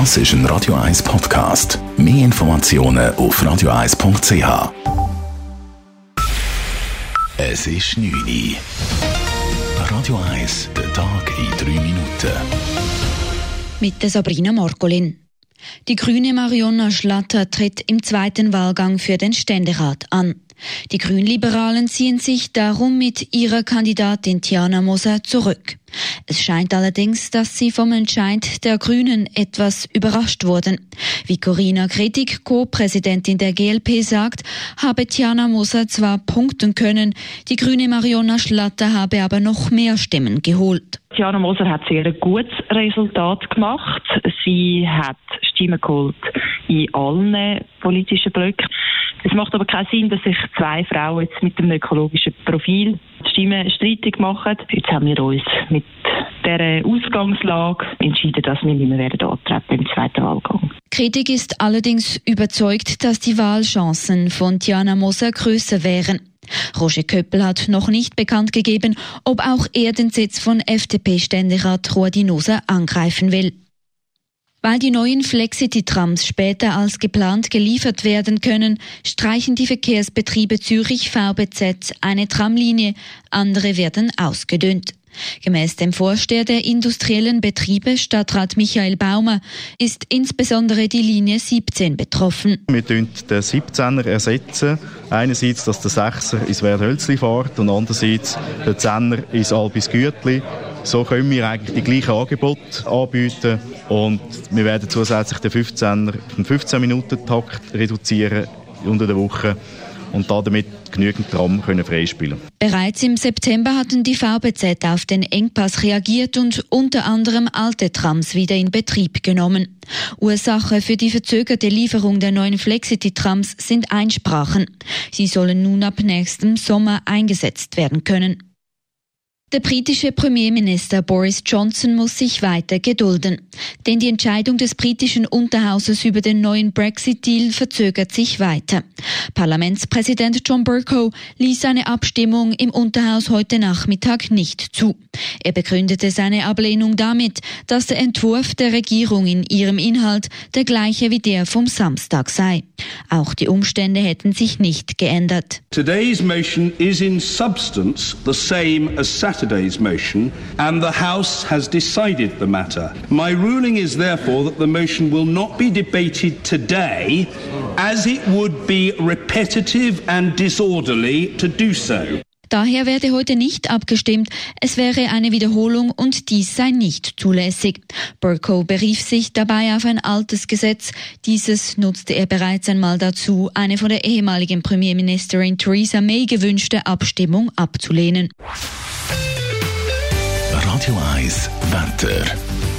Das ist ein Radio 1 Podcast. Mehr Informationen auf radio1.ch. Es ist 9 Uhr. Radio 1, der Tag in 3 Minuten. Mit der Sabrina Morgolin. Die grüne Marionna Schlatter tritt im zweiten Wahlgang für den Ständerat an. Die Grünliberalen ziehen sich darum mit ihrer Kandidatin Tiana Moser zurück. Es scheint allerdings, dass sie vom Entscheid der Grünen etwas überrascht wurden. Wie Corina Kritik, Co-Präsidentin der GLP, sagt, habe Tiana Moser zwar punkten können, die grüne Mariona Schlatter habe aber noch mehr Stimmen geholt. Tiana Moser hat sehr ein gutes Resultat gemacht. Sie hat Stimmen geholt in allen politischen Blöcken. Es macht aber keinen Sinn, dass sich zwei Frauen jetzt mit einem ökologischen Profil die Stimmen streitig machen. Jetzt haben wir uns mit dieser Ausgangslage entschieden, dass wir nicht mehr antreten im zweiten Wahlgang. Kritik ist allerdings überzeugt, dass die Wahlchancen von Tiana Moser größer wären. Roger Köppel hat noch nicht bekannt gegeben, ob auch er den Sitz von FDP-Ständerat Rudi Noser angreifen will. Weil die neuen Flexity-Trams später als geplant geliefert werden können, streichen die Verkehrsbetriebe Zürich VBZ eine Tramlinie, andere werden ausgedünnt. Gemäß dem Vorsteher der industriellen Betriebe, Stadtrat Michael Baumer, ist insbesondere die Linie 17 betroffen. Wir ersetzen den 17er ersetzen. Einerseits, dass der 6er ins Werdhölzli fährt und andererseits der 10er ins Albis Gütli. So können wir eigentlich die gleichen Angebote anbieten und wir werden zusätzlich den 15er, den 15-Minuten-Takt reduzieren unter der Woche und damit genügend Tram können freispielen Bereits im September hatten die VBZ auf den Engpass reagiert und unter anderem alte Trams wieder in Betrieb genommen. Ursache für die verzögerte Lieferung der neuen Flexity-Trams sind Einsprachen. Sie sollen nun ab nächstem Sommer eingesetzt werden können. Der britische Premierminister Boris Johnson muss sich weiter gedulden, denn die Entscheidung des britischen Unterhauses über den neuen Brexit-Deal verzögert sich weiter. Parlamentspräsident John Burko ließ eine Abstimmung im Unterhaus heute Nachmittag nicht zu. Er begründete seine Ablehnung damit, dass der Entwurf der Regierung in ihrem Inhalt der gleiche wie der vom Samstag sei. Auch die Umstände hätten sich nicht geändert. Today's motion is in substance the same as Saturday's motion, and the House has decided the matter. My ruling is therefore that the motion will not be debated today, as it would be repetitive and disorderly to do so. Daher werde heute nicht abgestimmt, es wäre eine Wiederholung und dies sei nicht zulässig. Burko berief sich dabei auf ein altes Gesetz. Dieses nutzte er bereits einmal dazu, eine von der ehemaligen Premierministerin Theresa May gewünschte Abstimmung abzulehnen. Radio 1 Wetter.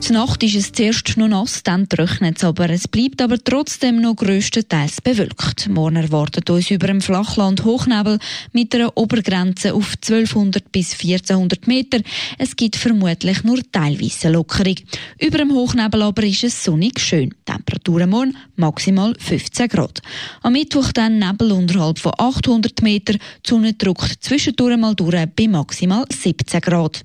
Die Nacht ist es zuerst noch nass, dann trocknet es aber. Es bleibt aber trotzdem noch grösstenteils bewölkt. Morgen erwartet uns über dem Flachland Hochnebel mit einer Obergrenze auf 1200 bis 1400 Meter. Es gibt vermutlich nur teilweise Lockerung. Über dem Hochnebel aber ist es sonnig schön. Temperaturen morgen maximal 15 Grad. Am Mittwoch dann Nebel unterhalb von 800 Meter. Die Sonne drückt zwischendurch mal durch bei maximal 17 Grad.